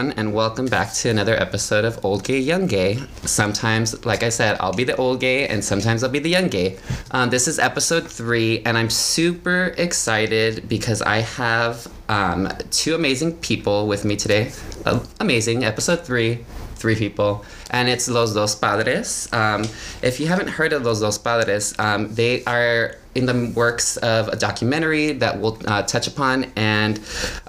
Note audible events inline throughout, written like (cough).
everyone, and welcome back to another episode of Old Gay, Young Gay. Sometimes, like I said, I'll be the old gay, and sometimes I'll be the young gay. Um, this is episode three, and I'm super excited because I have um, two amazing people with me today. Uh, amazing, episode three, three people, and it's Los Dos Padres. Um, if you haven't heard of Los Dos Padres, um, they are in the works of a documentary that we'll uh, touch upon. And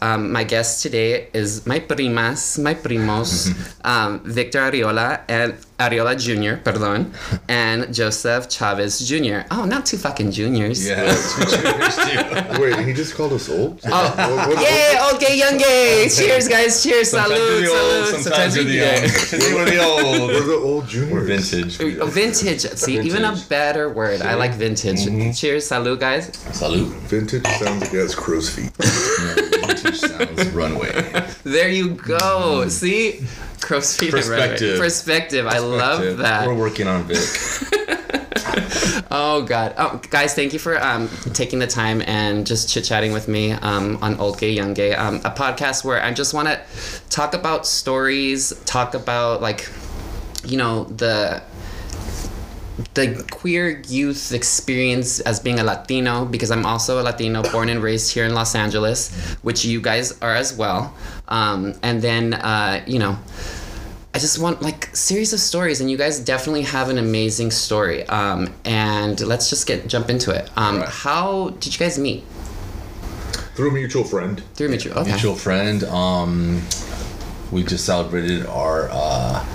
um, my guest today is my primas, my primos, (laughs) um, Victor Arreola and Arreola Jr., perdón, (laughs) and Joseph Chavez Jr. Oh, not two fucking juniors. Yeah, (laughs) that's Wait, he just called us old? Oh, What- what- yay, old gay, young gay. Cheers, guys. Cheers. Sometimes Salud. you're the old, salud. sometimes you're the yeah. young. Today we're the old. We're the old juniors. We're vintage. Oh, Vintage. See, even a better word. I like vintage. Cheers, salud, guys. Salute. Vintage sounds like it has crow's feet. (laughs) Vintage sounds runway. There you go. See, crow's feet. and. Perspective. Perspective. I love that. We're working on Vic. (laughs) Oh God, oh, guys, thank you for um, taking the time and just chit chatting with me um, on Old Gay Young Gay, um, a podcast where I just want to talk about stories, talk about like, you know, the the queer youth experience as being a Latino because I'm also a Latino born and raised here in Los Angeles, which you guys are as well. Um, and then, uh, you know, I just want like series of stories, and you guys definitely have an amazing story. Um, and let's just get jump into it. Um, Right. How did you guys meet? Through a mutual friend. Through mutual. Okay. Mutual friend. Um, we just celebrated our uh,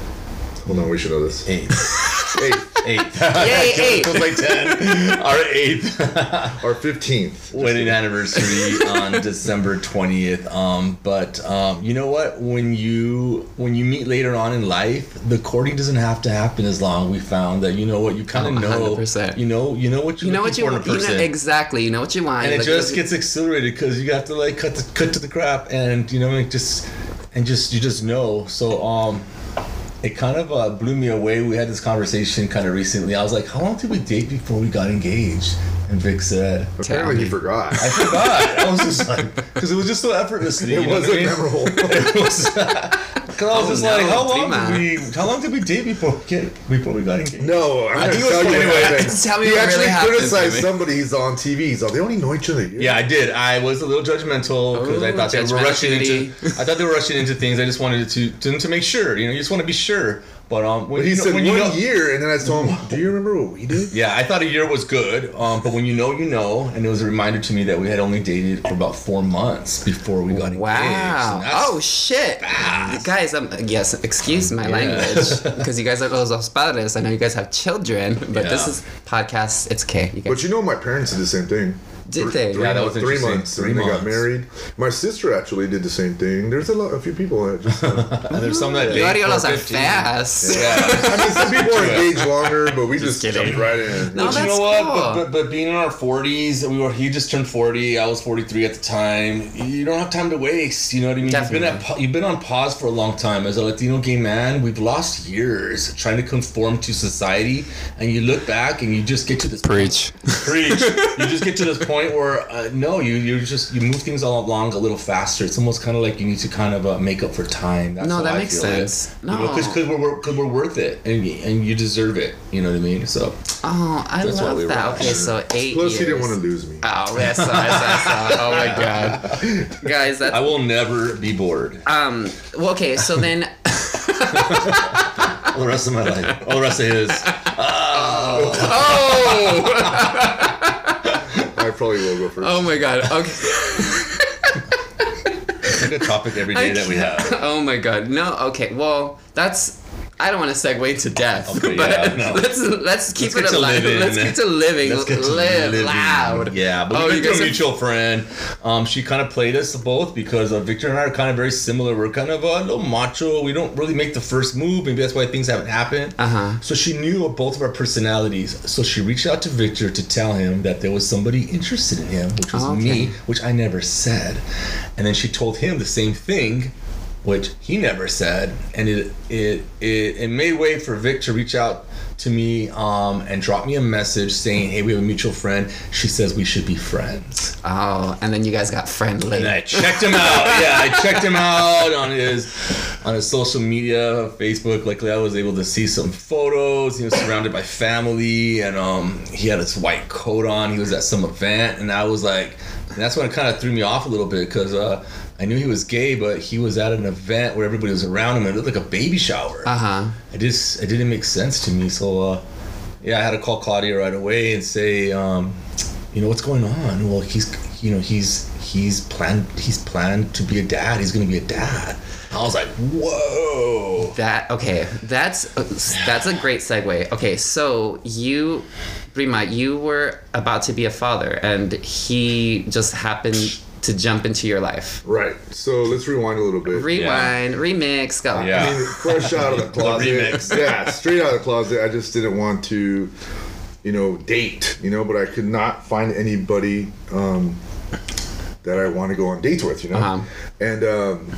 Hold on, we should know this. eighth. Hey, Eighth. Yay, eighth. It was like ten. (laughs) Our eighth. (laughs) our 15th. wedding anniversary on (laughs) December 20th. Um, but um, you know what? When you when you meet later on in life, the courting doesn't have to happen as long. We found that you know what you kind of Oh, know. 100%. You know you know what you're You know what looking you, for in a you know, person. exactly. You know what you want. and it Like, just gets accelerated because you have to like cut the cut to the crap and you know like just and just you just know so um it kind of uh, blew me away we had this conversation kind of recently i was like how long did we date before we got engaged and vic said Apparently, me. he forgot. I forgot. I was just like, because it was just so effortlessly. it you know I wasn't mean? memorable. (laughs) It was, Cause I was Oh, just no, like, how long prima. did we? How long did we date before we get before we got engaged? no, I'm I gonna was tell you funny what way. happened. Tell me he what actually really criticized somebody. He's on TV. He's like, they only know each other. Yeah, I did. I was a little judgmental because I thought they were rushing into. I thought they were rushing into things. I just wanted to to, to make sure. You know, you just want to be sure. But um, when But he you know, said when one you know, year, and then I told him, (laughs) do you remember what we did? Yeah, I thought a year was good. Um, but when you know, you know, and it was a reminder to me that we had only dated for about four months before we got engaged. Wow. Oh shit. Guys, um, yes, excuse my Yeah. language (laughs) because you guys are los dos padres. I know you guys have children, but this is podcast. It's okay. You guys But you know, my parents did the same thing. Did they? Three, Yeah, that months- was three months. Three and they got months. married. My sister actually did the same thing. There's a lot, a few people that just. (laughs) uh, there's some that You date Arreolas are fast. Yeah. I mean, some people are engaged longer, but we just, kidding. jumped right in. No, But you know what? cool. But, but but being in our forties, we were. He just turned forty. I was forty three at the time. You don't have time to waste. You know what I mean? You've been at Definitely. you've been on pause for a long time as a Latino gay man. We've lost years trying to conform to society, and you look back and you just get to this Preach. preach. you just get to this point (laughs) where uh, no, you you just you move things all along a little faster. It's almost kind of like you need to kind of uh, make up for time. That's No, that I makes feel it. sense. You know, No. because we're because we're worth it, and and you deserve it. You know what I mean? So. Oh, I love we that. on. Okay, so eight Plus, years. he didn't want to lose me. Oh, yes, I saw, I. Oh my god, (laughs) guys, that's I will never be bored. um. Well, okay, so then, (laughs) (laughs) All the rest of my life. All the rest of his. oh, I probably will go first. oh my god. Okay. It's a topic every day that we have. Oh my god. No. Okay. Well, that's. I don't want to segue to death, Okay, (laughs) but yeah, no. let's let's keep Let's it alive. Let's get to living. Let's get to Live living. loud. Yeah, but Oh, we you went to guys a are- mutual friend. Um, she kind of played us both because uh, Victor and I are kind of very similar. We're kind of a little macho. We don't really make the first move. Maybe that's why things haven't happened. Uh-huh. So she knew of both of our personalities. So she reached out to Victor to tell him that there was somebody interested in him, which was Oh, okay. me, which I never said. And then she told him the same thing which he never said, and it it it, it made way for Vic to reach out to me um, and drop me a message saying, "Hey, we have a mutual friend. She says we should be friends." Oh, and then you guys got friendly. And I checked him out. Yeah, I checked him out on his on his social media, Facebook. Luckily, I was able to see some photos. He was surrounded by family, and um, he had his white coat on. He was at some event, and I was like, that's when it kind of threw me off a little bit because uh, I knew he was gay, but he was at an event where everybody was around him. And it looked like a baby shower. Uh huh. It just it didn't make sense to me. So uh, yeah, I had to call Claudia right away and say, um, you know, what's going on? Well, he's you know he's he's planned he's planned to be a dad. He's gonna be a dad. I was like, whoa. That okay. That's that's a great segue. Okay, so you, Rima, you were about to be a father, and he just happened to jump into your life. Right. So let's rewind a little bit. Rewind, remix, go. Yeah. I mean, fresh out of the (laughs) closet. remix. Yeah, straight out of the closet. I just didn't want to, you know, date. You know, but I could not find anybody um, that I want to go on dates with. You know, Uh-huh. and um,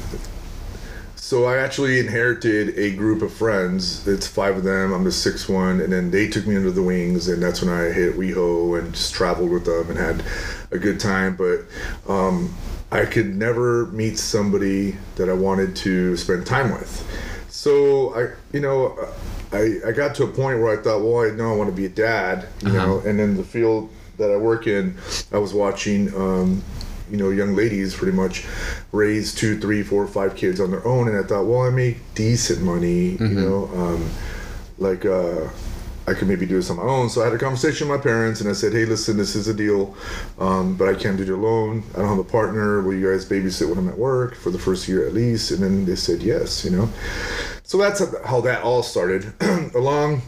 so I actually inherited a group of friends. It's five of them. I'm the sixth one, and then they took me under the wings, and that's when I hit WeHo and just traveled with them and had a good time. But um, I could never meet somebody that I wanted to spend time with. So I, you know, I I got to a point where I thought, well, I know I want to be a dad, you know, and in the field that I work in, I was watching. Um, you know, young ladies pretty much raise two, three, four, five kids on their own, and I thought, well, I make decent money, you know, um, like uh, I could maybe do this on my own. So I had a conversation with my parents, and I said, hey, listen, this is a deal, um, but I can't do it alone. I don't have a partner. Will you guys babysit when I'm at work for the first year at least? And then they said yes, you know. So that's how that all started. (clears throat) Along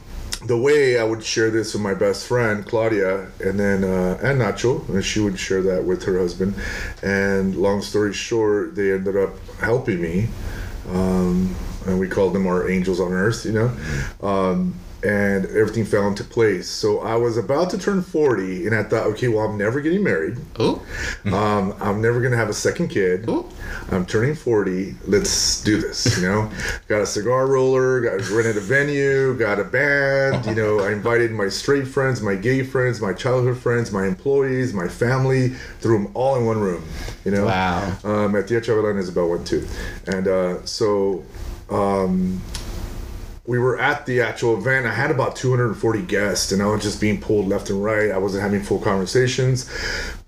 the way, I would share this with my best friend Claudia, and then uh, and Nacho, and she would share that with her husband. And long story short, they ended up helping me, um, and we called them our angels on earth, you know. Um, and everything fell into place. So I was about to turn 40, and I thought, okay, well, I'm never getting married. Ooh. (laughs) Um, I'm never gonna have a second kid. Ooh. I'm turning 40. Let's do this. You know, (laughs) got a cigar roller, got rented a venue, got a band. You know, I invited my straight friends, my gay friends, my childhood friends, my employees, my family. Threw them all in one room. You know. Wow. Um, at Tia Chavelan Isabel went too, and uh, so. Um, we were at the actual event. I had about 240 guests, and I was just being pulled left and right. I wasn't having full conversations.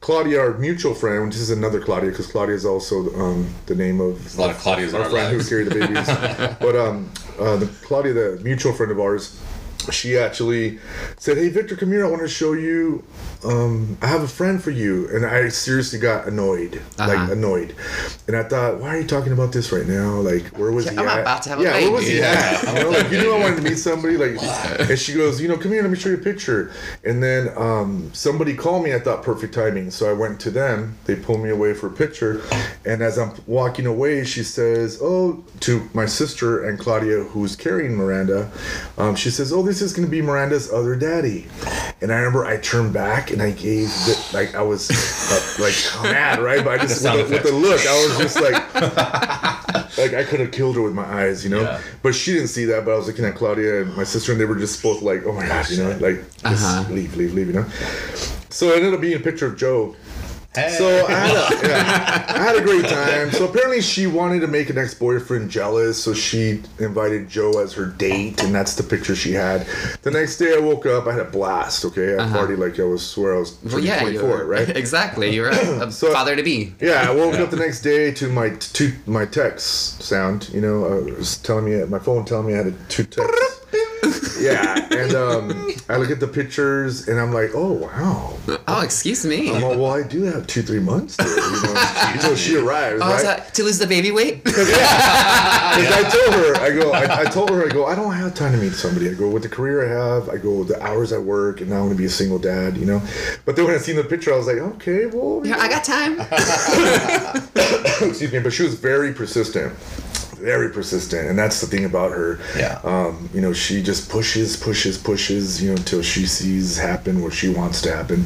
Claudia, our mutual friend, this is another Claudia because Claudia is also um, the name of There's a lot of Claudias our friend who carried the babies. (laughs) but um, uh, the Claudia, the mutual friend of ours, she actually said, "Hey, Victor, come here. I want to show you. Um, I have a friend for you." And I seriously got annoyed, Uh-huh. like annoyed. And I thought, "Why are you talking about this right now? Like, where was he I'm at? about to have a yeah, where was baby. he at? You know, like you knew I wanted to meet somebody. Like, and she goes, "You know, come here. Let me show you a picture." And then um, somebody called me. I thought perfect timing, so I went to them. They pulled me away for a picture, and as I'm walking away, she says, "Oh," to my sister and Claudia, who's carrying Miranda. Um, she says, "Oh, this is going to be Miranda's other daddy." And I remember I turned back and I gave the, like I was uh, like mad, right? But I just with the, with the look, I was just like like I could have killed her with my eyes, you know. Yeah. But she didn't see that. But I was looking at Claudia and my sister, and they were just both like, "Oh my gosh," you know, like just Uh-huh. leave, leave, leave, you know. So it ended up being a picture of Joe. Hey. So I had, a, (laughs) yeah, I had a great time. So apparently she wanted to make an ex-boyfriend jealous, so she invited Joe as her date, and that's the picture she had. The next day I woke up, I had a blast. Okay, I partied like I was swear I was Uh-huh. Well, yeah, 24, you're (laughs) right? Exactly. You're a, a (coughs) So- father to be. Yeah, I woke up the next day to my to my text sound. You know, uh, it was telling me my phone telling me I had a two texts. Yeah, and um, I look at the pictures and I'm like, oh wow. Oh, excuse me. I'm like, well, I do have two three months. There, you know, (laughs) until she arrives, Oh, right? that to lose the baby weight? (laughs) Because I told her, I go, I, I told her, I go, I don't have time to meet somebody. I go with the career I have, I go the hours I work, and now I'm gonna be a single dad, you know. But then when I seen the picture, I was like, okay, well, yeah, I got time. (laughs) excuse me, but she was very persistent. Very persistent, and that's the thing about her. Yeah. Um, you know, she just pushes, pushes, pushes, you know, until she sees happen what she wants to happen.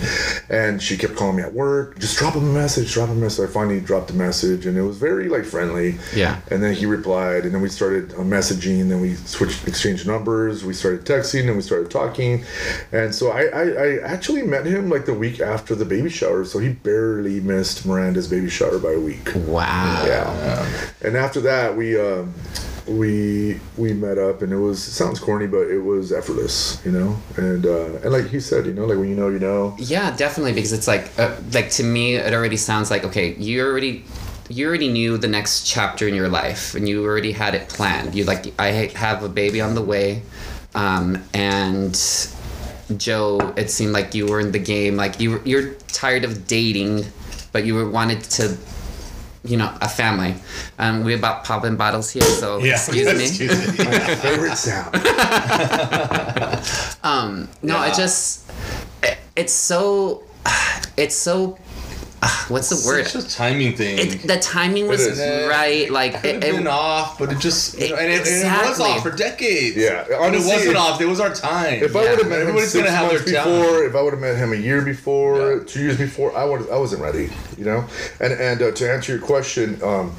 And she kept calling me at work, just drop him a message, drop him a message. I finally dropped a message, and it was very like friendly. Yeah. And then he replied, and then we started uh, messaging. Then we switched, exchanged numbers. We started texting, and we started talking. And so I, I, I actually met him like the week after the baby shower. So he barely missed Miranda's baby shower by a week. Wow. Yeah. And after that, we um, we we met up, and it was it sounds corny, but it was effortless, you know. And uh, and like he said, you know, like when you know, you know. Yeah, definitely because it's like uh, like to me it already sounds like okay, you already you already knew the next chapter in your life and you already had it planned. You like I have a baby on the way um, and Joe, it seemed like you were in the game like you were, you're tired of dating but you wanted to you know, a family. Um, we're about popping bottles here, so excuse me. My favorite sound. (laughs) Um, no, Yeah. it just it, it's so (sighs) it's so uh, what's the word? It's just a timing thing. It, the timing was right. Like could it, have it, been off, but it just you know, and, it, and it was off for decades. Yeah, and it wasn't off. It was our time. If I would have met him Everybody's six gonna have months their time. before, if I would have met him a year before, Yeah. two years before, I was I wasn't ready, you know. And and uh, to answer your question, um,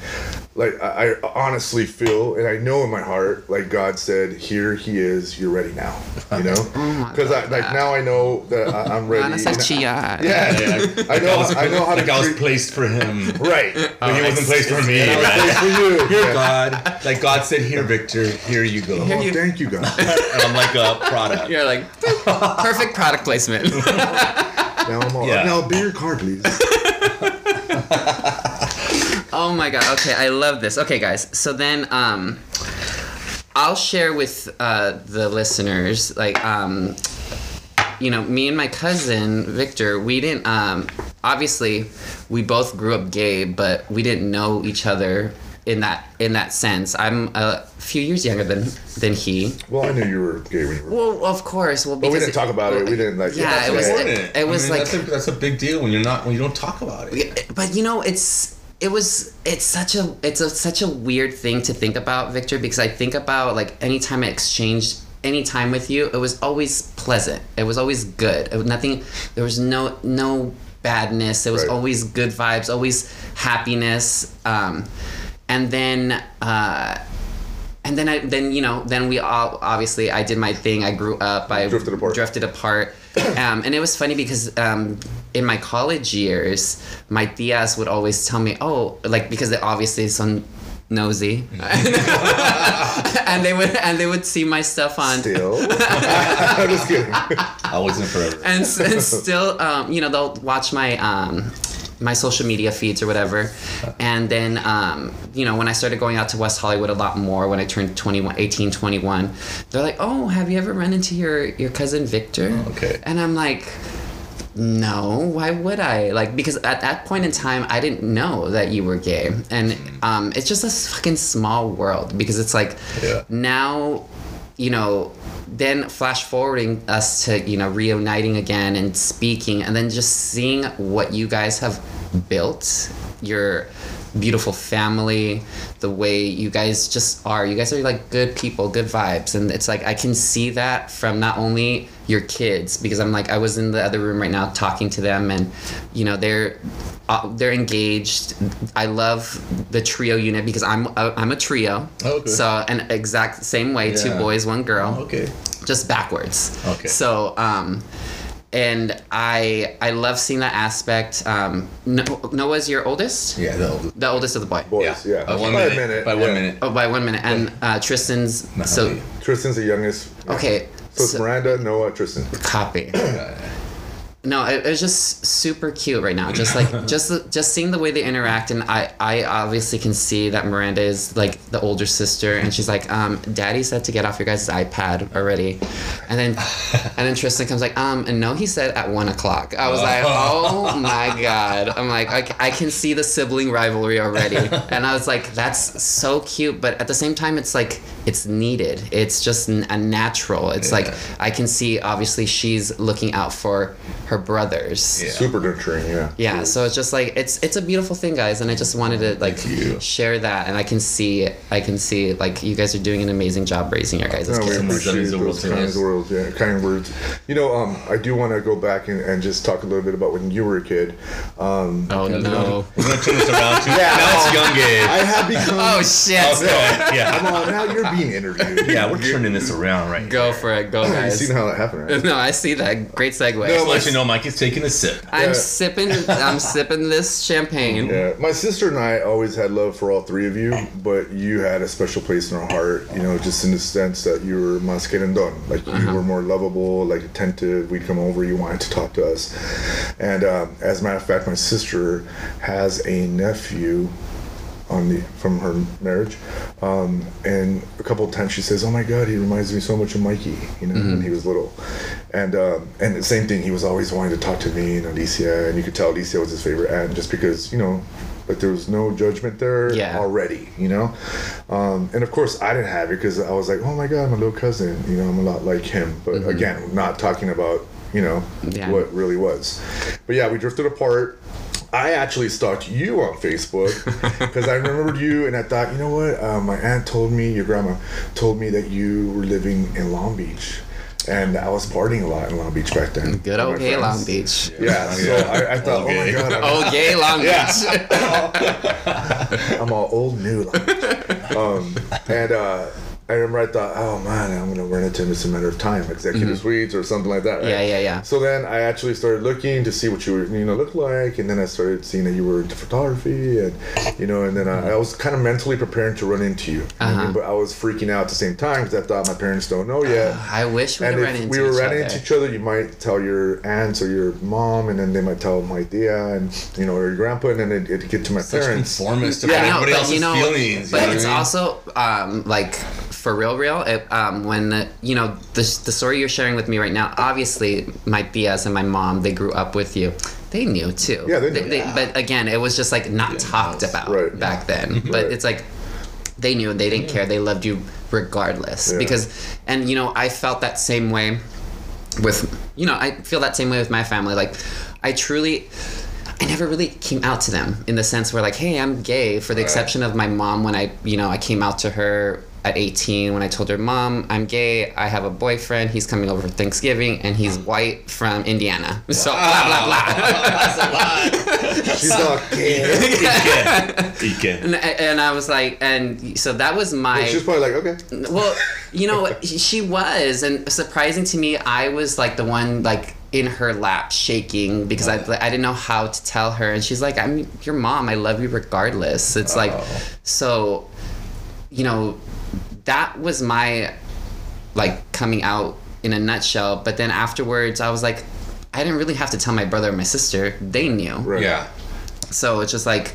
like I, I honestly feel, and I know in my heart, like God said, "Here He is. You're ready now." You know, (laughs) Oh because I like now I know that I, I'm ready. Ana said chia. Yeah, Yeah, I know. I know how like to I was treat- placed for him, right. but he wasn't placed for me. And I was placed for you. (laughs) Here, Yeah. God, like God said, here, Victor, here you go. Oh, here Oh, you- thank you, God. (laughs) and I'm like a product. You're like perfect product placement. Now I'm all. Yeah. Now be your card, please. Oh my god. Okay, I love this. Okay, guys. So then, um, I'll share with uh, the listeners, like, um, you know, me and my cousin Victor, we didn't. Um, obviously, we both grew up gay, but we didn't know each other in that in that sense. I'm a few years younger than than he. Well, I knew you were gay when you were. Well, of course. Well, But we didn't talk about it. We didn't like. Yeah, it was. okay. Important. It, was I mean, like. that's a, that's a big deal when you're not when you don't talk about it. But you know it's it was it's such a it's a such a weird thing to think about victor because i think about like anytime i exchanged any time with you it was always pleasant it was always good it was nothing there was no no badness it was Right. always good vibes always happiness um and then uh and then I then you know then we all obviously I did my thing. I grew up. I Drifted apart. Drifted apart. um, and it was funny because um, in my college years, my tias would always tell me, "Oh, like because they obviously so nosy," (laughs) and they would and they would see my stuff on Still. (laughs) (laughs) I'm just kidding. Always and forever. and, and still, um, you know, they'll watch my um, my social media feeds or whatever. And then, um, you know, when I started going out to West Hollywood a lot more, when I turned 21, 18, 21, they're like, oh, have you ever run into your, your cousin Victor? Okay. And I'm like, no, why would I? Like, because at that point in time, I didn't know that you were gay. And um, it's just a fucking small world because it's like Yeah. now, you know, then flash forwarding us to, you know, reuniting again and speaking and then just seeing what you guys have built, your beautiful family, the way you guys just are. You guys are like good people, good vibes. And it's like I can see that from not only your kids because I'm like I was in the other room right now talking to them and you know they're uh, they're engaged. I love the trio unit because I'm uh, I'm a trio. Okay. So an exact same way, two boys, one girl Okay. just backwards. Okay. So, um, and I I love seeing that aspect. Um, Noah's your oldest, Yeah. The, oldest. the oldest of the boy. Boys, yeah. By one By a minute. minute, By one minute. Oh, by one minute, and uh, Tristan's so Tristan's the youngest. Yeah. okay. So it's so- Miranda, Noah, Tristan. copy. (clears throat) No, it, it was just super cute right now. Just like (laughs) just just seeing the way they interact, and I I obviously can see that Miranda is like the older sister, and she's like, um, Daddy said to get off your guys' iPad already, and then and then Tristan comes like, um, and no, he said at one o'clock. I was like, (laughs) oh my god. I'm like, I, I can see the sibling rivalry already, (laughs) and I was like, that's so cute, but at the same time, it's like it's needed. It's just n- a natural. It's like I can see obviously she's looking out for her brothers. Yeah. Super nurturing, yeah. Yeah, so it's just like it's it's a beautiful thing, guys, and I just wanted to like share that, and I can see I can see like you guys are doing an amazing job raising your guys' No, we kids. Somebody's done appreciate these those words to kind us. words, yeah, kind words. You know, um, I do want to go back and, and just talk a little bit about when you were a kid. Um, Oh no! We're gonna turn this around to Yeah. now it's young age. I have become. (laughs) Oh shit! Okay, yeah. Come on, now you're being interviewed. (laughs) Yeah, we're turning this around right Go for it, go You've guys. seen how that happened, right? No, I see that. Great segue. No, Just let you know Mike is taking a sip. I'm Yeah. sipping. I'm (laughs) sipping this champagne. Yeah, my sister and I always had love for all three of you, but you had a special place in our heart. You know, just in the sense that you were más querendón, like you Uh-huh. were more lovable, like attentive. We'd come over, you wanted to talk to us, and um, as a matter of fact, my sister has a nephew on the from her marriage, um, and a couple of times she says, "Oh my God, he reminds me so much of Mikey," you know, Mm-hmm. when he was little, and um, and the same thing. He was always wanting to talk to me and Alicia, and you could tell Alicia was his favorite aunt just because you know, like there was no judgment there Yeah. already, you know, um, and of course I didn't have it because I was like, "Oh my God, my little cousin," you know, I'm a lot like him, but again, not talking about you know Yeah. what really was, but yeah, we drifted apart. I actually stalked you on Facebook (laughs) because I remembered you and I thought, you know what? Uh, my aunt told me, your grandma told me that you were living in Long Beach. And I was partying a lot in Long Beach back then. Good old gay. Long Beach. Yeah, so I, I thought, oh my Okay. God, I'm, Oh, gay Long Beach. (laughs) I'm all old new. Long Beach. (laughs) Um, and uh, I remember I thought, oh man, I'm going to run into him. It's a matter of time, executive suites or something like that. Right? Mm-hmm. Yeah, yeah, yeah. So then I actually started looking to see what you were, you know, look like, and then I started seeing that you were into photography, and you know, and then I, I was kind of mentally preparing to run into you, you know what I mean? Uh-huh. but I was freaking out at the same time because I thought my parents don't know yet. I wish we and could if run into we were each running other. into each other, you might tell your aunts or your mom, and then they might tell my tia and you know or your grandpa, and then it, it'd get to my Such parents. conformist to Yeah, I know, everybody but else's you know, feelings. but you know it's I mean? also um, like for real, real. It, um, when the, you know the the story you're sharing with me right now. Obviously, my tias and my mom they grew up with you. They knew too. Yeah, they knew. but again, it was just like not talked about Right. back then. (laughs) But Right. it's like they knew and they didn't care. They loved you regardless Yeah. because, and you know, I felt that same way with you know I feel that same way with my family. Like I truly. I never really came out to them in the sense where like, hey, I'm gay, for the exception of my mom when I, you know, I came out to her at 18 when I told her, Mom, I'm gay, I have a boyfriend, he's coming over for Thanksgiving, and he's white from Indiana. So blah blah blah. (laughs) That's a lot. She's all gay. (laughs) Ike. and, and I was like, and so that was my. She's probably like, okay. Well, you know, she was, and surprising to me, I was like the one like in her lap shaking because I oh. I didn't know how to tell her, and she's like, "I'm your mom. I love you regardless." It's like, oh. so, you know, that was my like coming out in a nutshell. But then afterwards, I was like, I didn't really have to tell my brother or my sister; they knew. Right. Yeah. So it's just like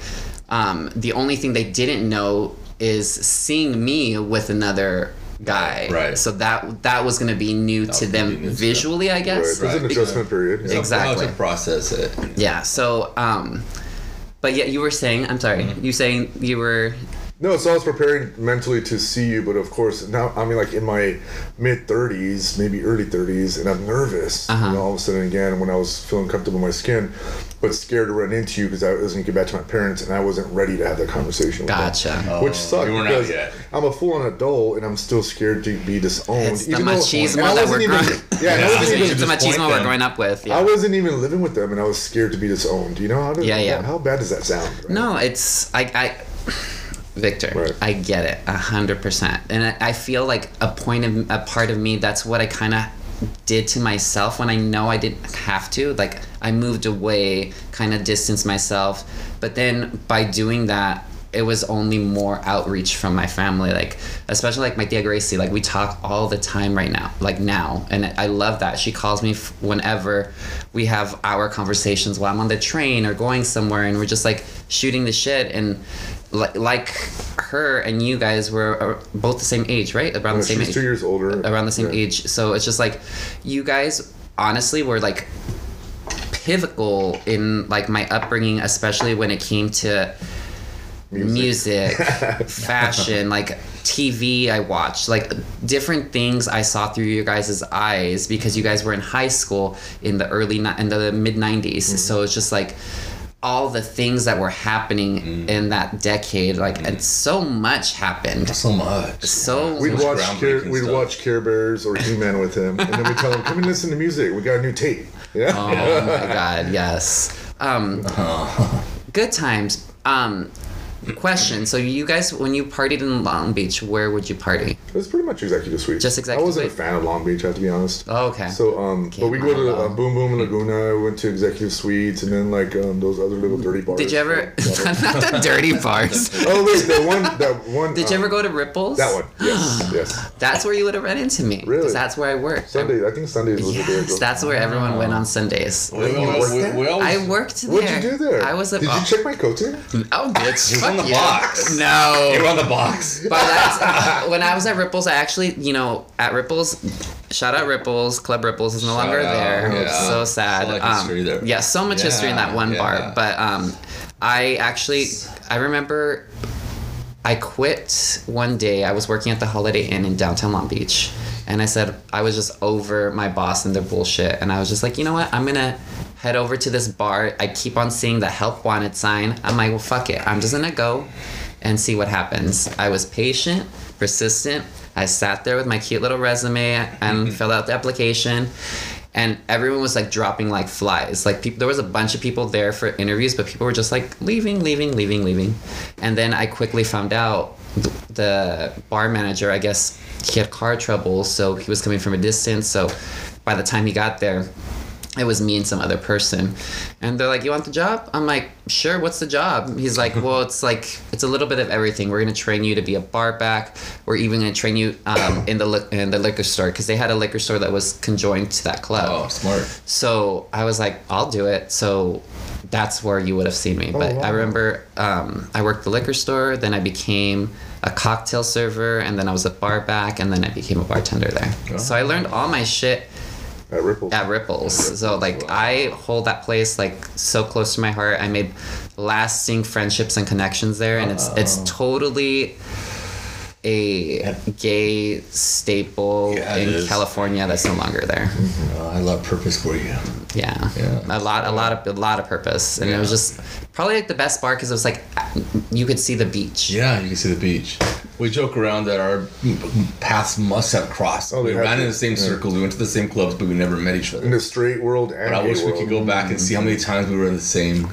um, the only thing they didn't know is seeing me with another guy. Right. So that that was gonna be new to gonna them be new to them. visually, I Right. guess. There's an Right. adjustment period. Yeah. Exactly. How to process it. Yeah. So, um, but yeah, you were saying. I'm sorry. Mm-hmm. You saying you were. No, so I was preparing mentally to see you, but of course now I mean like in my mid thirties, maybe early thirties, and I'm nervous. Uh-huh. You know, all of a sudden again when I was feeling comfortable in my skin, but scared to run into you because I was going to get back to my parents and I wasn't ready to have that conversation. with them. Gotcha. Oh, Which sucked you because yet. I'm a full-on adult and I'm still scared to be disowned. It's the even though- machismo and I that wasn't we're even- growing. (laughs) Yeah, and I Yeah. wasn't You even It's the disappoint machismo we're them. growing up with. Yeah. I wasn't even living with them, and I was scared to be disowned. You know how does Yeah, yeah. how bad does that sound? right? No, it's I, I Victor, Right. I get it a hundred percent, and I, I feel like a point of a part of me. That's what I kind of did to myself when I know I didn't have to. Like I moved away, kind of distanced myself, but then by doing that. It was only more outreach from my family, like especially like my tia Gracie. Like we talk all the time right now, like now, and I love that. She calls me whenever we have our conversations while I'm on the train or going somewhere, and we're just like shooting the shit. And like, like her and you guys were uh, both the same age, right? Around No, the same age. two years older. Around the same Yeah. age. So it's just like you guys honestly were like pivotal in like my upbringing, especially when it came to music, (laughs) fashion, like TV I watched, like different things I saw through your guys' eyes because you guys were in high school in the early in the mid 90s. So it's just like all the things that were happening in that decade like and so much happened. So much. So We'd much watch Care, we'd stuff. watch Care Bears or He Man with him, and then we tell him, "Come and listen to music. We got a new tape." Yeah. Oh my god, yes. Um, good times. Um, question. So you guys, when you partied in Long Beach, where would you party? It was pretty much executive suite. Just executive I wasn't suite? a fan of Long Beach, I have to be honest. Oh, okay. So, um, but we go to uh, Boom Boom and Laguna. We went to executive suites, and then like um, those other little dirty bars. Did you ever? (laughs) (laughs) not the dirty (laughs) bars. oh wait, the one, that one. Did you um, ever go to Ripples? That one. Yes, (gasps) yes. That's where you would have run into me. 'cause Really? That's where I worked. Sunday. I think Sundays was the day. I Yes, that's where everyone went on Sundays. We, we, You worked we, there? we I worked there. What'd you do there? I was a. Did you check my coat too? Oh, bitch. He was on the yeah. box. No. You were on the box. But that's, when I was at Ripples, I actually, you know, at Ripples, shout out Ripples, Club Ripples is no Shout longer out, there. yeah. So sad. So Um, there. Yeah, so much history in that one yeah. bar. But um, I actually, I remember I quit one day. I was working at the Holiday Inn in downtown Long Beach. And I said, I was just over my boss and their bullshit. And I was just like, you know what? I'm going to head over to this bar. I keep on seeing the help wanted sign. I'm like, well, fuck it. I'm just going to go and see what happens. I was patient, persistent. I sat there with my cute little resume and (laughs) filled out the application. And everyone was like dropping like flies. Like people, there was a bunch of people there for interviews, but people were just like leaving, leaving, leaving, leaving. And then I quickly found out the bar manager. I guess he had car trouble, so he was coming from a distance. So by the time he got there, it was me and some other person and they're like you want the job i'm like sure what's the job he's like (laughs) well it's like it's a little bit of everything we're going to train you to be a bar back we're even going to train you um, in the li- in the liquor store because they had a liquor store that was conjoined to that club Oh, smart. so I was like, I'll do it. So that's where you would have seen me. But I wow. remember um, I worked the liquor store, then I became a cocktail server, and then I was a bar back, and then I became a bartender there. So I learned all my shit At Ripples. at Ripples. So like I hold that place like so close to my heart. I made lasting friendships and connections there, and it's it's uh-huh. totally a gay staple Yeah, in is. California that's no longer there. Oh, I love purpose for you. Yeah. Yeah. A lot, a lot of, a lot of purpose, and it was just probably like the best bar because it was like you could see the beach. Yeah, you could see the beach. We joke around that our paths must have crossed. Oh, we ran to. in the same Yeah. circles. We went to the same clubs, but we never met each other. in the straight world and But I gay wish we could go back and see how many times we were in the same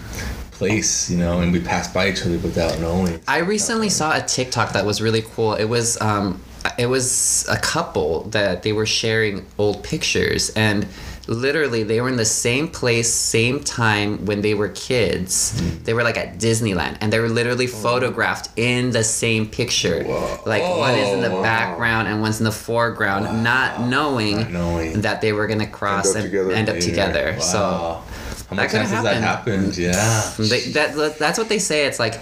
place, you know, and we passed by each other without knowing. I recently saw a TikTok that was really cool. It was um, it was a couple that they were sharing old pictures and literally they were in the same place same time when they were kids they were like at disneyland and they were literally photographed in the same picture like one is in the Oh, wow. background and one's in the foreground not knowing, Not knowing. that they were gonna cross up and together. end up together so wow. How many that could've times has that happened? Yeah. they, that that's what they say. It's like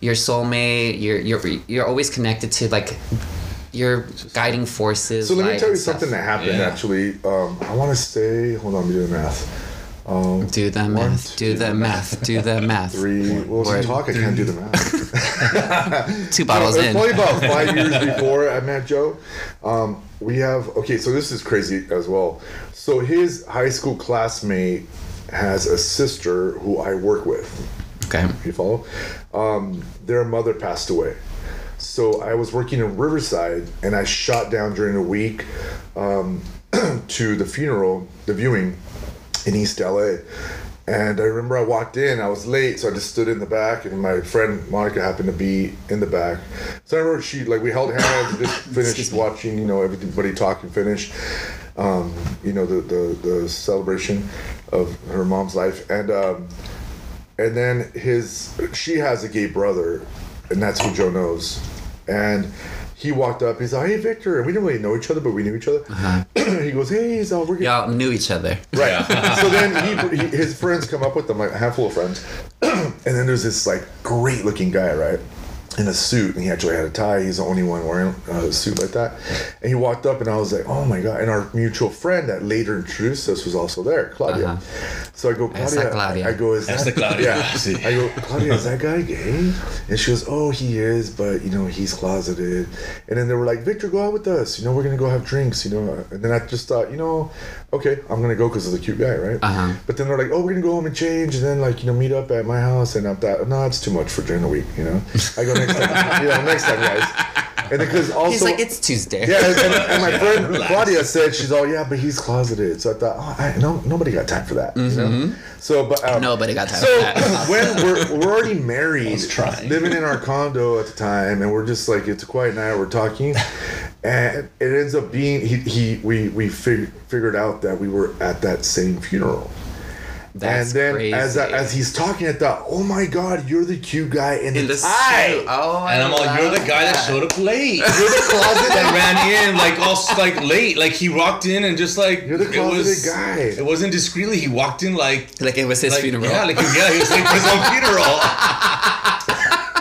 your soulmate. You're you're you're always connected to like your guiding forces. So let me tell you stuff. something that happened Yeah. actually. Um, I want to say, hold on, I'm doing math. Um, Do the One, math. Do the math. Do the (laughs) math. three. Well, if Word. you talk, I can't do the math. (laughs) Two (laughs) bottles it was in. probably about five years before I met Joe. Um, we have okay, so this is crazy as well. So his high school classmate has a sister who I work with. Okay. You follow? Um, their mother passed away. So I was working in Riverside, and I shot down during the week um, (clears throat) to the funeral, the viewing in East LA. And I remember I walked in, I was late, so I just stood in the back, and my friend Monica happened to be in the back. So I remember she, like, we held hands, and just (coughs) finished watching, you know, everybody talk and finish, um, you know, the, the, the celebration of her mom's life. And, um, and then his she has a gay brother and that's who joe knows. And he walked up he's like hey victor. And we didn't really know each other but we knew each other. (clears throat) He goes hey he's all we're gonna Y'all knew each other. right. (laughs) So then he, he his friends come up with them, like a handful of friends. (clears throat) And then there's this like great looking guy right in a suit, and he actually had a tie. He's the only one wearing a suit like that. And he walked up, and I was like, "Oh my god!" And our mutual friend that later introduced us was also there, Claudia. Uh-huh. So I go, Esa Claudia. Claudia. I go, "Is That's that the Claudia. Yeah. (laughs) See. I go, Claudia, is that guy gay? And she goes, Oh, he is, but you know, he's closeted. And then they were like, Victor, go out with us. You know, we're gonna go have drinks. You know, and then I just thought, you know, okay, I'm gonna go because he's a cute guy, right? Uh-huh. But then they're like, Oh, we're gonna go home and change, and then like you know, meet up at my house. And I thought, No, it's too much for during the week. You know, I go next time. (laughs) you know, next time, guys. And because also. He's like, it's Tuesday. Yeah, and, and, and my friend (laughs) Relax. Claudia said she's all yeah, but he's closeted. So I thought, oh, I, no, nobody got time for that. You know? So, but um, Nobody got time So for that. (laughs) when we're we're already married, living in our condo at the time, and we're just like it's a quiet night, we're talking, and it ends up being he, he we we fig- figured out that we were at that same funeral. That's and then crazy. as I, as he's talking, I thought, oh my god, you're the cute guy in, in the the tie. suit. Oh, And I'm like, you're the guy that showed up late. You're the (laughs) closet that ran in like all like late. Like he walked in and just like You're the it was guy. It wasn't discreetly. He walked in like Like it was his like, funeral. Yeah, like yeah, he was like for his own (laughs) funeral.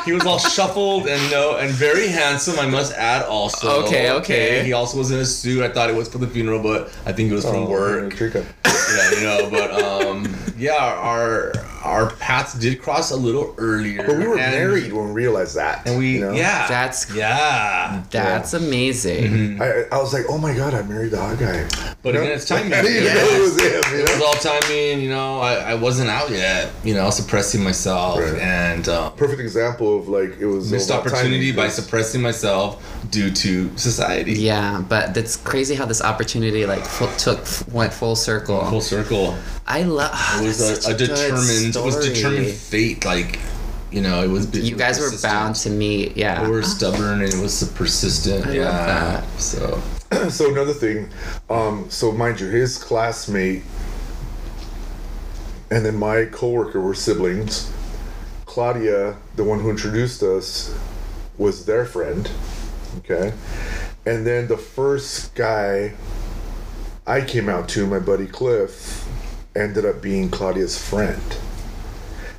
He was all shuffled and no and very handsome. I must add also. Okay, okay. He also was in a suit. I thought it was for the funeral, but I think it was from Oh, work. trick. Yeah, you know, but um, yeah, our our paths did cross a little earlier. But we were and- married when we realized that. and we you know? yeah, That's yeah. That's amazing. Mm-hmm. I, I was like, oh my god, I married the hot guy. But You know? again, it's timing. (laughs) I Yes. it was him. You It was all timing, you know. I, I wasn't out yet, you know, suppressing myself Right. and um, Perfect example of like it was missed opportunity by by 'cause- suppressing myself due to society. Yeah, but it's crazy how this opportunity like fu- took went full circle. Full circle. I love. It was a, a determined. It was determined fate. Like, you know, it was. You guys were bound to meet. Yeah. We were stubborn and it was persistent. I love yeah. that. So (clears throat) so another thing, um, so mind you, his classmate and then my coworker were siblings. Claudia, the one who introduced us, was their friend. Okay. And then the first guy I came out to, my buddy Cliff, ended up being Claudia's friend.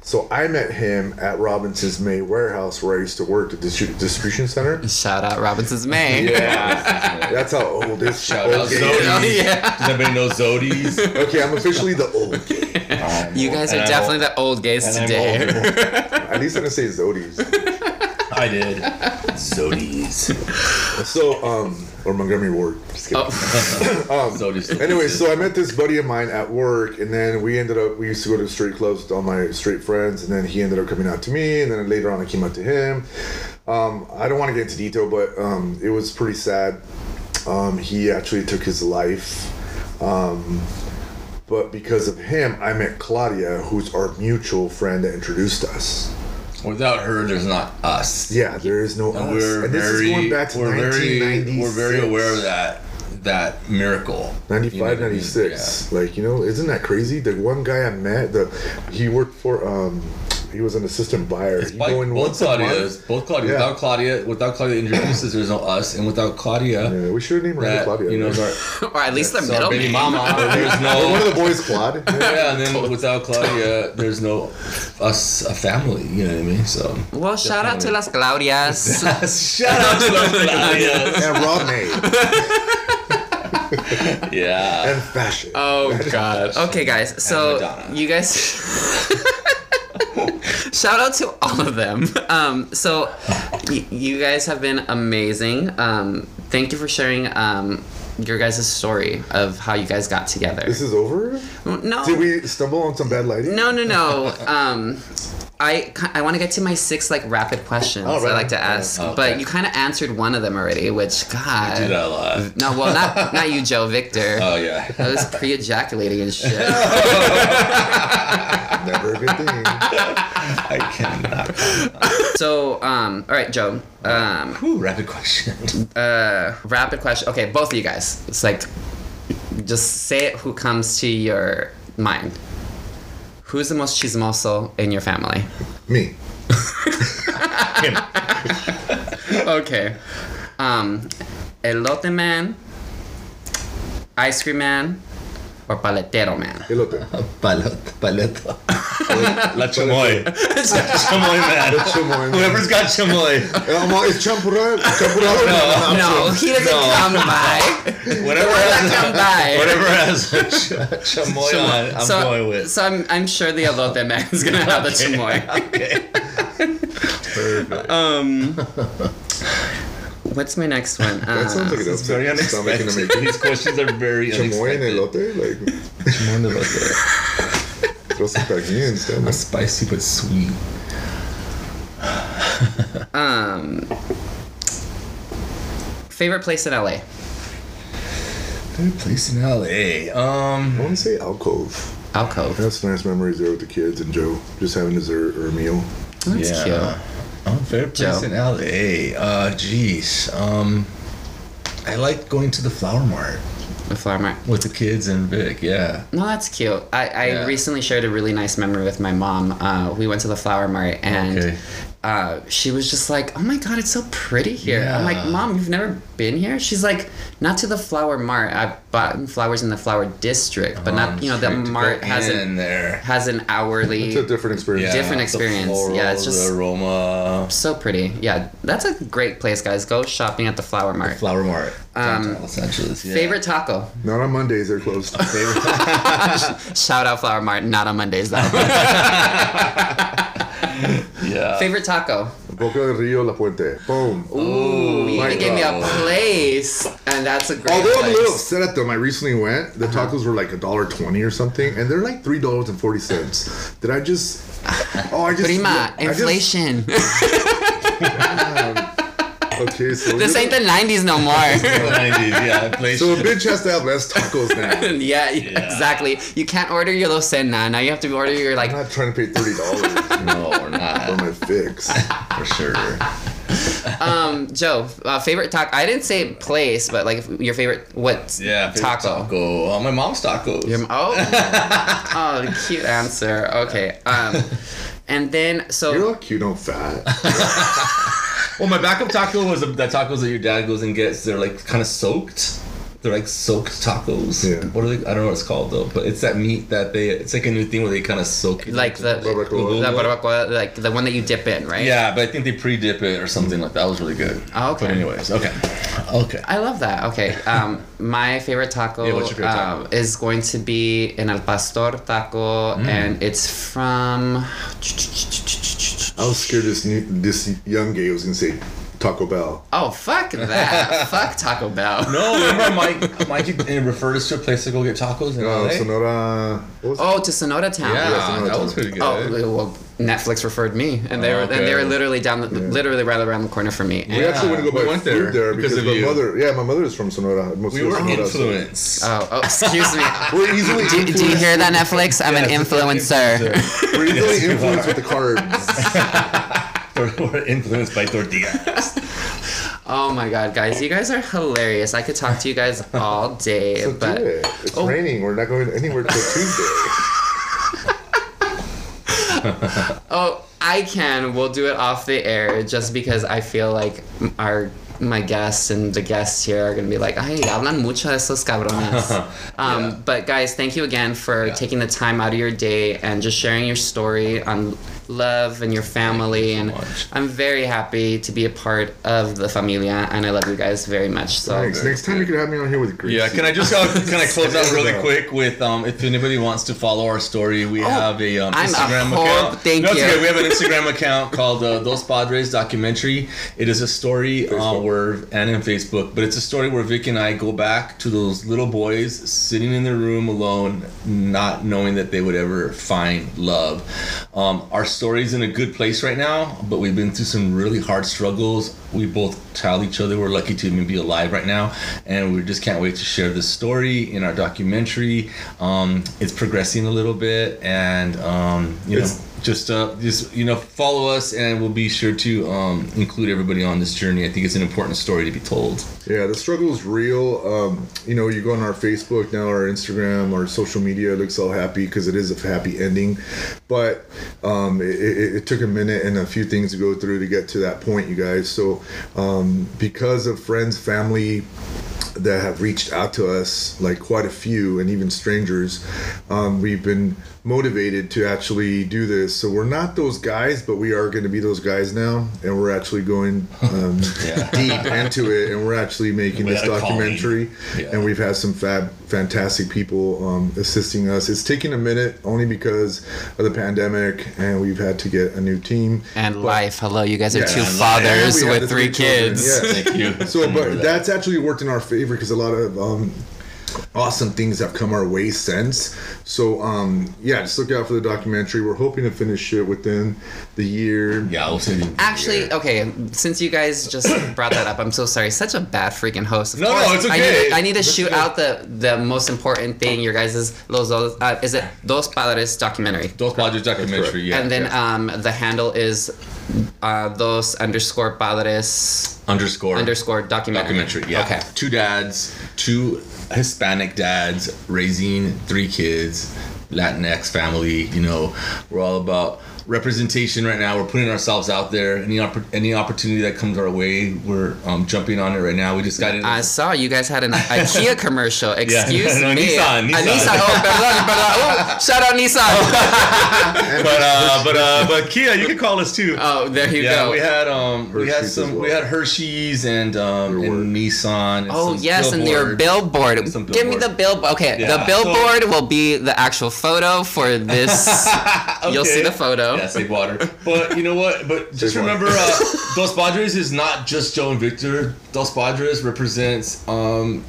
So I met him at Robinson's May warehouse where I used to work, the distri- distribution center. Shout out Robinson's (laughs) May. Yeah, that's how old this Shout out okay. (laughs) Yeah. Does anybody know Zody's? Okay, I'm officially the old (laughs) gay. You guys are And I'm definitely old. the old gays And today. old. At least I didn't say Zody's. I did. Zody's. (laughs) So, um, or Montgomery Ward. Just kidding. Oh, (laughs) (laughs) Zody's. Anyway, so I met this buddy of mine at work, and then we ended up. We used to go to straight clubs with all my straight friends, and then he ended up coming out to me, and then later on I came out to him. Um, I don't want to get into detail, but um, it was pretty sad. Um, he actually took his life. Um, but because of him, I met Claudia, who's our mutual friend that introduced us. Without her, there's not us. Yeah, there is no And us. we're and this very, is going back to we're very, we're very aware of that that miracle. 95, You know I mean? 96. Like, you know, isn't that crazy? The one guy I met, the he worked for, um, he was an assistant buyer. It's He'd like go both once a month. Claudias, both Claudia. Yeah. Without Claudia, without Claudia introduces, there's no us, and without Claudia, Yeah, we should name her that Claudia. you know, our, (laughs) or at least the so our middle baby name. mama. (laughs) There's Or one of the boys, Claude. (laughs) Yeah, and then without Claudia, there's no us, a family. You know what I mean? So Well, shout out to Las Claudias. shout out to those Claudias. and Rodney. Yeah. and fashion. Oh god. Okay, guys. So you guys. Shout out to all of them. Um, so y- you guys have been amazing. Um, thank you for sharing um, your guys' story of how you guys got together. this is over? no. Did we stumble on some bad lighting? No, no, no. Um, I, I want to get to my six like rapid questions Oh, right. I like to ask, Oh, but you kind of answered one of them already, which God. do that a lot. No, well, not (laughs) not you, Joe Victor. Oh yeah. I was pre-ejaculating and shit. (laughs) (laughs) Never a good thing. I cannot. so, um, all right, Joe. Um, Whew, rapid question. uh, rapid question. Okay, both of you guys. It's like, just say it. Who comes to your mind? Who's the most chismoso in your family? Me. (laughs) Okay. Um, elote man, ice cream man, or paletero man? Elote. (laughs) Paleta. Paleta. (laughs) La chamoy. chamoy man. The chamoy man. Whoever's got chamoy. I'm all, it's champurrado. Champurado. No, he doesn't No. come by. Whatever Doesn't has, come by. whatever has a ch- chamoy on, I'm so, going with. So I'm, I'm sure the elote man is gonna have the (laughs) chamoy. Okay. Perfect. Um, (laughs) what's my next one? That sounds like an It's very upset unexpected. These questions are very Chamoy and unexpected. elote? Like, Chamoy and elote. (laughs) throw some taquilla instead. Not spicy but sweet. um, favorite place in LA? Good place in LA. Um, I want to say alcove. Alcove. have some nice memories there with the kids and Joe, just having dessert or a meal. That's yeah. cute. Oh, favorite place Joe. in LA. Uh, geez. Um, I like going to the flower mart The flower mart. with the kids and Vic. Yeah. No, that's cute. I, I Yeah. recently shared a really nice memory with my mom. Uh, we went to the flower mart and Okay. uh, she was just like, "Oh my god, it's so pretty here." I'm like, "Mom, you've never been here?" She's like, "Not to the flower mart. I've bought flowers in the flower district, but not you know the mart go has in an there. has an hourly." It's a different experience. Different the experience. Yeah, it's just- the aroma. so pretty. Yeah, that's a great place, guys. Go shopping at the flower mart. Flower mart. Um, downtown Los Angeles. Yeah. Favorite taco. Not on Mondays, they're closed. (laughs) Favorite. Shout out Flower Mart. Not on Mondays though. (laughs) yeah. Favorite taco. Boca del Rio, La Puente. Boom. Ooh, you my even gave me a place, and that's a great Although I'm a little upset at them, I recently went. The Uh-huh. tacos were like a dollar twenty or something, and they're like three dollars and forty cents. Did I just? Oh, I just. Prima, I just- inflation. (laughs) okay, so this ain't the 90s no more. 90s, yeah. (laughs) Place. So a bitch has to have less tacos now. (laughs) yeah, exactly. You can't order your Los Cena. Now you have to order your like. I'm not trying to pay thirty dollars (laughs) no, we're not. For my fix. For sure. Um, Joe, uh, favorite taco. I didn't say place, but like your favorite what? Yeah. favorite Taco. Taco. Uh, my mom's tacos. Your, oh, oh, cute answer. Okay. Um, and then so You're all cute and fat. Well, my backup taco was the, the tacos that your dad goes and gets. They're like kind of soaked. They're like soaked tacos. Yeah. What are they? I don't know what it's called though. But it's that meat that they. It's like a new thing where they kind of soak it. like the Barbacoa. the barbacoa, like the one that you dip in, right? Yeah, but I think they pre-dip it or something like that. That was really good. Oh, okay. But anyways, okay. Okay. I love that. Okay. Um, my favorite taco, Yeah, what's your favorite taco? um, is going to be an al pastor taco, Mm. and it's from. I was scared this new, this young gay was gonna say Taco Bell. Oh fuck that! (laughs) fuck Taco Bell. No, remember Mike? (laughs) Mike referred us to a place to go get tacos in Uh, LA. Sonora. What was Oh, to Sonora Town. yeah, Yeah, Sonora that was pretty good. Oh well, Netflix referred me, and they Oh, were and they okay. were literally down, the, literally right around the corner from me. We And- actually went to go we buy went food there there, because because, of my you. mother. Yeah, my mother is from Sonora. Mostly we were Sonora, so- influenced. oh, oh, excuse me. (laughs) We're easily do, do you hear that, Netflix? I'm an Yes, influencer. We're easily Yes, influenced with the carbs. We're, we're (laughs) influenced by tortillas. (laughs) Oh my god, guys, you guys are hilarious. I could talk to you guys all day, So but do it. It's Oh. raining. We're not going anywhere till Tuesday. (laughs) Oh, I can. We'll do it off the air just because I feel like our my guests and the guests here are gonna be like, "Ay, hablan mucho esos cabrones." um, Yeah. But guys, thank you again for Yeah. taking the time out of your day and just sharing your story on love and your family. so and much. I'm very happy to be a part of the familia, and I love you guys very much. So. Thanks. Next time you can have me on here with Greasy. Yeah, can I just uh, can I close out (laughs) really quick with um, if anybody wants to follow our story, we have a um, Oh, I'm a Instagram account. Thank no, it's you. okay. We have an Instagram account called uh, Dos Padres Documentary. It is a story uh, Facebook. where and in Facebook, but it's a story where Vic and I go back to those little boys sitting in their room alone, not knowing that they would ever find love. Um, our story's in a good place right now, but we've been through some really hard struggles. We both tell each other we're lucky to even be alive right now, and we just can't wait to share this story in our documentary. Um, it's progressing a little bit, and um, you know, It's- just uh, just you know, follow us, and we'll be sure to um, include everybody on this journey. I think it's an important story to be told. Yeah, the struggle is real. Um, you know, you go on our Facebook now, our Instagram, our social media. It looks all happy because it is a happy ending, but um, it, it, it took a minute and a few things to go through to get to that point, you guys. So, um, because of friends, family, that have reached out to us, like quite a few, and even strangers. Um, we've been motivated to actually do this. So we're not those guys, but we are going to be those guys now, and we're actually going um, (laughs) Yeah. deep into it, and we're actually making We this had a calling. documentary, Yeah. and we've had some fab, fantastic people um, assisting us. It's taking a minute only because of the pandemic, and we've had to get a new team. And But- life. Hello, you guys are Yeah, two fathers And we had with the three children, kids. yeah. Thank you. So, but that. that's actually worked in our favor because a lot of um, awesome things have come our way since. So, um, yeah, just look out for the documentary. We're hoping to finish it within the year. Yeah, we'll see. You. Actually, okay, since you guys just (coughs) brought that up, I'm so sorry. Such a bad freaking host. Of No, no, course, it's I okay. need, I need to That's shoot good. out the the most important thing. Your guys' Los Dos, uh, is it Dos Padres documentary? Dos Padres documentary, yeah. and then yeah. um, the handle is uh, Dos underscore Padres underscore underscore documentary. documentary. Yeah. Okay. Two dads, two Hispanic dads raising three kids, Latinx family. You know, we're all about representation right now. We're putting ourselves out there. Any oppor- any opportunity that comes our way, we're um, jumping on it right now. We just got in. I saw you guys had an IKEA (laughs) commercial. Excuse no, me. Nissan, Uh, Nissan. Nissan. Oh, perdón, perdón. (laughs) Oh, shout out Nissan. (laughs) but uh, but uh, but Kia, you can call us too. oh, there you yeah, go. we had um, we had some, well. we had Hershey's and um, and Nissan. And Oh some yes, and your billboards. billboard. Give me the billboard. billboard. Okay, Yeah, the billboard will be the actual photo for this. You'll see the photo. Yeah, save water. (laughs) But you know what? But just Save remember, uh, (laughs) Dos Padres is not just Joe and Victor. Dos Padres represents, um,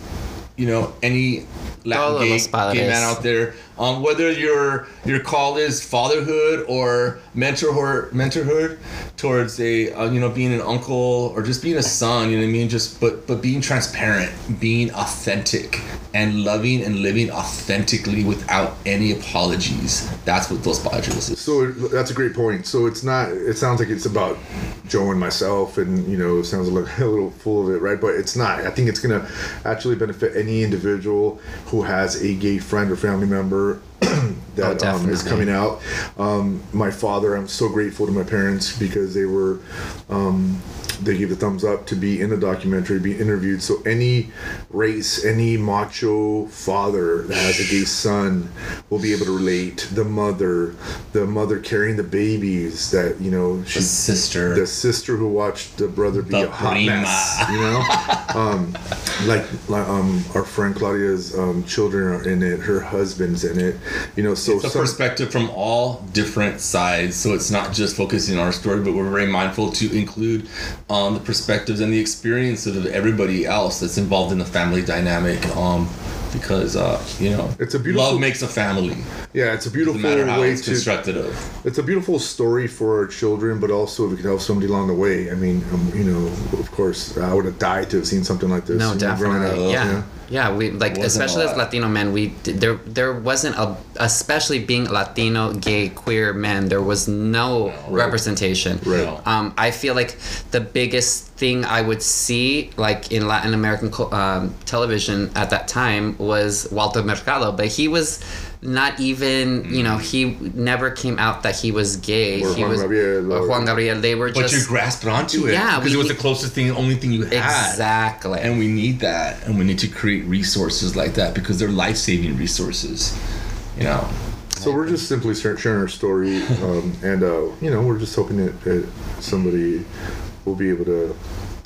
you know, any Latin Todos gay, gay man out there. Um, whether your your call is fatherhood or mentorhood, mentorhood towards a uh, you know being an uncle or just being a son. You know what I mean? Just but but being transparent, being authentic, and loving and living authentically without any apologies. That's what Dos Padres is. So that's a great point. So it's not. It sounds like it's about Joe and myself, and you know, sounds (laughs) a little full of it, right? But it's not. I think it's gonna actually benefit any individual who has a gay friend or family member for that Oh, um, is coming out. Um, my father, I'm so grateful to my parents because they were. Um, they gave the thumbs up to be in the documentary, be interviewed. So any race, any macho father that has a gay son will be able to relate. The mother, the mother carrying the babies that you know The sister. the sister who watched the brother be The a hot prima. mess, you know, (laughs) um, like, like um, our friend Claudia's um, children are in it, her husband's in it, you know. So it's a some- perspective from all different sides so it's not just focusing on our story but we're very mindful to include um, the perspectives and the experiences of everybody else that's involved in the family dynamic um, because uh, you know It's a beautiful- love makes a family yeah, it's a beautiful matter how way it's to constructed of it's a beautiful story for our children, but also if it could help somebody along the way. I mean, um, you know, of course, I would have died to have seen something like this. No, you know, growing definitely. up, Yeah. Yeah. we like especially as. Latino men, we there there wasn't a especially being Latino, gay, queer men, there was no representation. Right. Um, I feel like the biggest thing I would see like in Latin American um, television at that time was Walter Mercado, but he was not even you know he never came out that he was gay. Or he Juan was Gabriel, or or- Juan Gabriel. They were but just you grasped onto it Yeah, because we- it was the closest thing only thing you had exactly. and we need that and we need to create resources like that because they're life-saving resources you know So we're just simply sharing our story, (laughs) um, and uh, you know, we're just hoping that, that somebody will be able to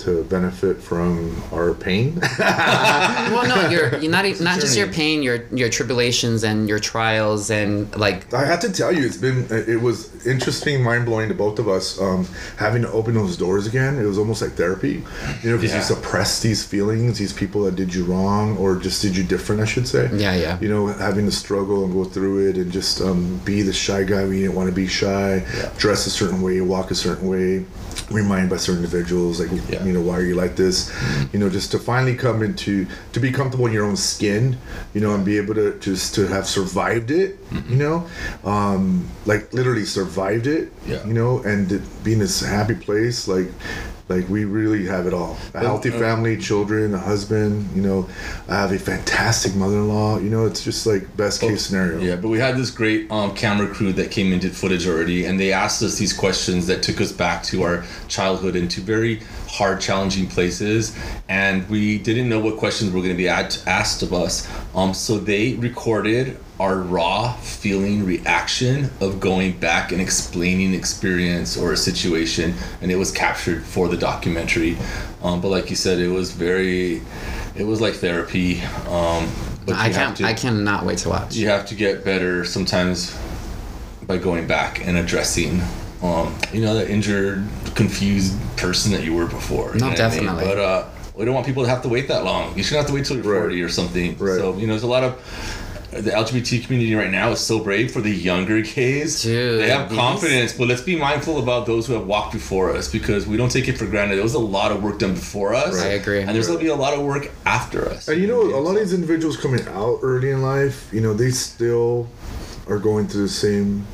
to benefit from our pain. (laughs) well, no, you're, you're not not just your pain, your your tribulations and your trials and like I have to tell you, it's been it was interesting, mind blowing to both of us. Um, having to open those doors again, it was almost like therapy. You know, because Yeah. you suppress these feelings, these people that did you wrong or just did you different, I should say. Yeah, yeah. You know, having to struggle and go through it and just um, be the shy guy we didn't want to be shy, Yeah. dress a certain way, walk a certain way, remind by certain individuals like Yeah. you know why are you like this you know just to finally come into to be comfortable in your own skin you know and be able to just to have survived it you know um like literally survived it Yeah. you know and being this happy place like Like we really have it all. A healthy family, children, a husband. You know, I have a fantastic mother-in-law. You know, it's just like best case scenario. Yeah, but we had this great um, camera crew that came and did footage already, and they asked us these questions that took us back to our childhood and to very hard, challenging places. And we didn't know what questions were going to be asked of us. Um, so they recorded our raw feeling reaction of going back and explaining experience or a situation, and it was captured for the documentary. Um, but like you said, it was very, it was like therapy. Um, but I can't. to- I cannot wait to watch. you have to get better sometimes by going back and addressing um, you know that injured confused person that you were before No, know what I mean? definitely. but uh, we don't want people to have to wait that long you shouldn't have to wait till you're Right. 40 or something Right. so you know there's a lot of the LGBT community right now is so brave for the younger gays. Dude, they have these- confidence, but let's be mindful about those who have walked before us because we don't take it for granted. There was a lot of work done before us. I agree. And there's going to be a lot of work after us. And you know, a lot of these individuals coming out early in life, you know, they still are going through the same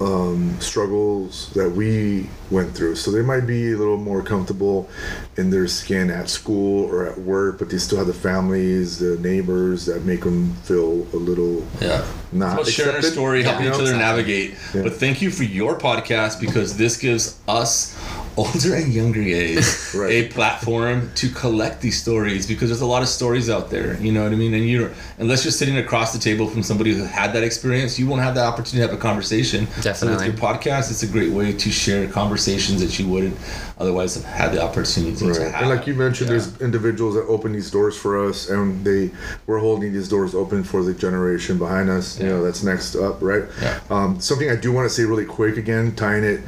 um, struggles that we went through. So they might be a little more comfortable in their skin at school or at work, but they still have the families, the neighbors that make them feel a little Yeah. not It's about sharing a story, helping you each other navigate. Yeah. But thank you for your podcast because this gives us older and younger gays (laughs) Right. a platform to collect these stories because there's a lot of stories out there. You know what I mean? And you're unless you're sitting across the table from somebody who had that experience, you won't have that opportunity to have a conversation. So Definitely. with your podcast, it's a great way to share conversations that you wouldn't otherwise have had the opportunity to have. And like you mentioned, Yeah. there's individuals that open these doors for us, and they we're holding these doors open for the generation behind us. You know, Yeah. that's next up, right? Yeah. Um, something I do want to say really quick again, tying it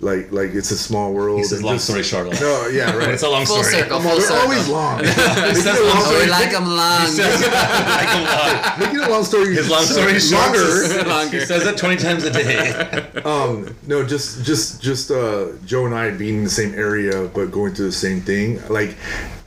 like like it's a small world. He says and long just- story short. No, yeah, right. It's a long Full story. circle. Full they're circle. always long. (laughs) making, says a long long story, we like them long. (laughs) like a lot. making a long story His long story short. longer. (laughs) Longer. He says that 20 times a day. Um, no, just just just uh, Joe and I being in the same area but going through the same thing. Like,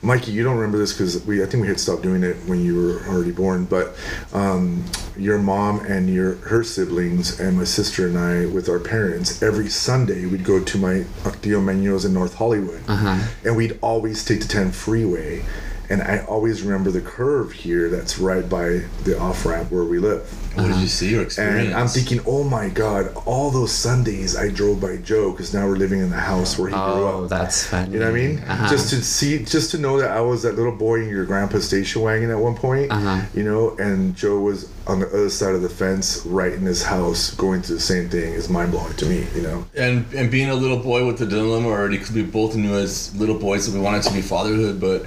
Mikey, you don't remember this because we I think we had stopped doing it when you were already born. But um, your mom and your her siblings and my sister and I with our parents every Sunday we'd go to my Tío Meño's in North Hollywood, Uh-huh. and we'd always take the 10 freeway. And I always remember the curve here that's right by the off ramp where we live. What did you see or experience? And I'm thinking, oh my God, all those Sundays I drove by Joe because now we're living in the house where he grew up. Oh, that's funny. You know what I mean? Uh-huh. Just to see, just to know that I was that little boy in your grandpa's station wagon at one point, Uh-huh. you know, and Joe was on the other side of the fence, right in his house, going through the same thing is mind blowing to me, you know? and and being a little boy with the dilemma, or because we both knew as little boys that we wanted to be fatherhood, but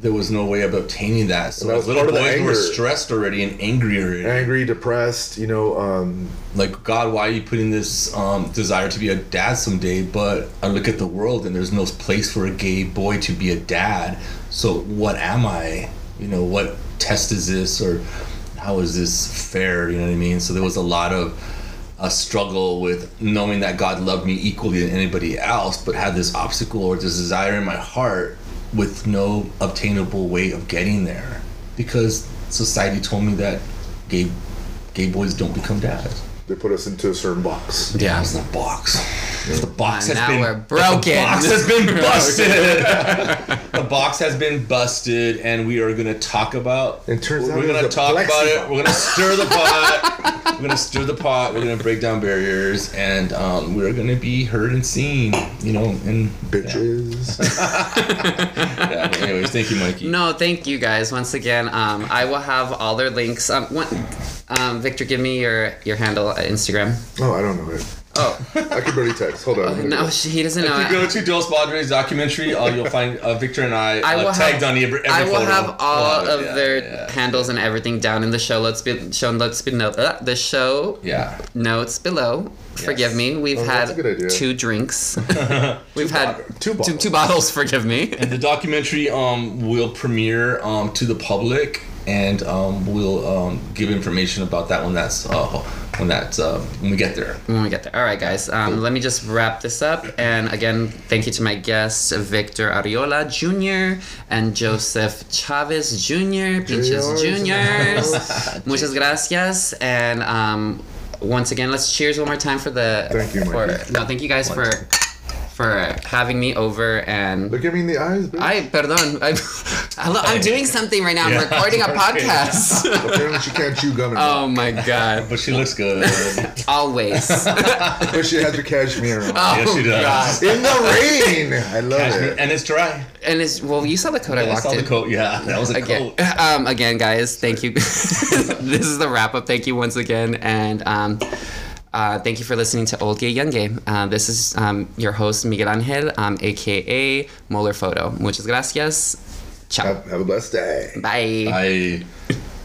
there was no way of obtaining that. So that little part of the boys, were stressed already and angry already. Angry, depressed, you know, um, Like God, why are you putting this um, desire to be a dad someday? But I look at the world and there's no place for a gay boy to be a dad. So what am I? You know, what test is this, or how is this fair? You know what I mean? So there was a lot of a struggle with knowing that God loved me equally to anybody else, but had this obstacle or this desire in my heart with no obtainable way of getting there, because society told me that gay gay boys don't become dads. they put us into a certain box. Yeah. That's the box. The box And has now been we're broken. The box has been (laughs) busted. (laughs) the box has been busted, and we are going to talk about. It turns we're gonna talk plexi about it. We're going to stir the pot. we're going to stir the pot. We're going to break down barriers, and um, we're going to be heard and seen. You know, and Bitches. (laughs) yeah. Anyways, thank you, Mikey. No, thank you guys once again. Um, I will have all their links. Um, one, um, Victor, give me your your handle at Instagram. oh, I don't know it. Oh I can barely text. Hold on. I'm no, go. she, he doesn't know. If you go to Dos Padres documentary, uh, you'll find uh, Victor and I, I uh, will tagged have, on every, every I will photo. have all We'll have of yeah, their yeah. handles and everything down in the show. Let's be show notes below. Uh, the show Yeah. notes below. Forgive me. We've Oh, had a good idea. two drinks. (laughs) We've had bottle- two two, bottles. two bottles. Forgive me. And the documentary um, will premiere um, to the public, and um, we'll um, give information about that when that's uh, when that's uh, when we get there. when we get there. All right, guys. Um, let me just wrap this up. And again, thank you to my guests, Victor Arreola Jr. and Joseph Chavez Jr. Pinches Juniors. Juniors. (laughs) Muchas gracias. And um, once again, let's cheers one more time for the. Thank you, for, Mikey. No, thank you guys for for having me over and. Look at me in the eyes, bitch. I, perdón. (laughs) I'm, hello, I'm doing something right now. I'm Yeah. recording a (laughs) podcast. (laughs) Apparently she can't chew gum. oh my god. But she looks good. Always. But she has her cashmere on. Oh, Yes, she does. God. In the rain. I love it. and it's dry. And it's well, you saw the coat I I walked saw the coat. Yeah, that was a Again, coat. um, again, guys, thank you. this is the wrap up. Thank you once again, and um, uh, thank you for listening to Old Gay Young Gay. Uh, this is um, your host Miguel Angel, um, aka Moller Photo. Muchas gracias. Ciao. Have, have a blessed day. Bye. I (laughs)